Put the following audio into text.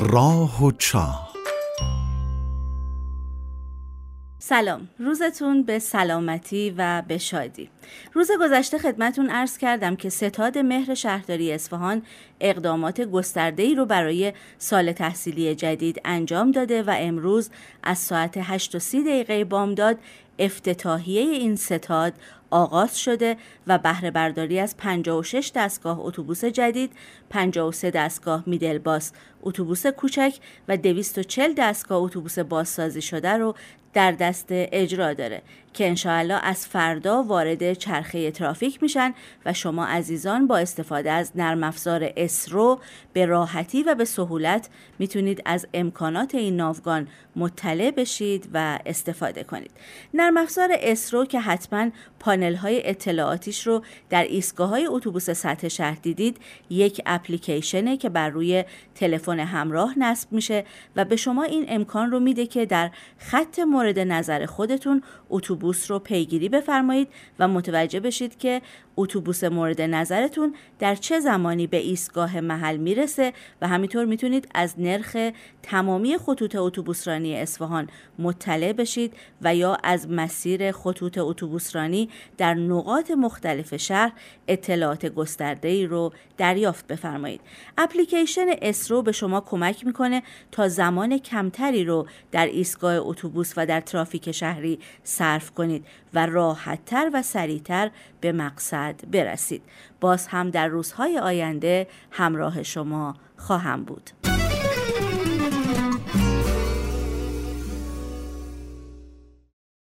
راه و چاه. سلام. روزتون به سلامتی و به شادی. روز گذشته خدمتون عرض کردم که ستاد مهر شهرداری اصفهان اقدامات ای رو برای سال تحصیلی جدید انجام داده و امروز از ساعت 8 و 30 دقیقه بامداد افتتاحیه این ستاد آغاز شده و بهره برداری از 56 دستگاه اتوبوس جدید، 53 دستگاه میدل باس اتوبوس کوچک و 240 دستگاه اتوبوس بازسازی شده رو در دست اجرا داره. که انشاءالله از فردا وارد چرخه ترافیک میشن و شما عزیزان با استفاده از نرم افزار اسرو به راحتی و به سهولت می‌تونید از امکانات این ناوگان مطلع بشید و استفاده کنید. نرم افزار اسرو که حتما پانل های اطلاعاتیش رو در ایستگاه های اتوبوس سطح شهر دیدید یک اپلیکیشنه که بر روی تلفن همراه نصب میشه و به شما این امکان رو میده که در خط مورد نظر خودتون اتوبوس رو پیگیری بفرمایید و متوجه بشید که اتوبوس مورد نظرتون در چه زمانی به ایستگاه محل می‌رسه و همینطور می‌تونید از نرخ تمامی خطوط اتوبوسرانی اصفهان مطلع بشید و یا از مسیر خطوط اتوبوسرانی در نقاط مختلف شهر اطلاعات گسترده ای رو دریافت بفرمایید. اپلیکیشن اسرو به شما کمک می‌کنه تا زمان کمتری رو در ایستگاه اتوبوس و در ترافیک شهری صرف کنید و راحتتر و سریعتر به مقصد برسید. باز هم در روزهای آینده همراه شما خواهم بود.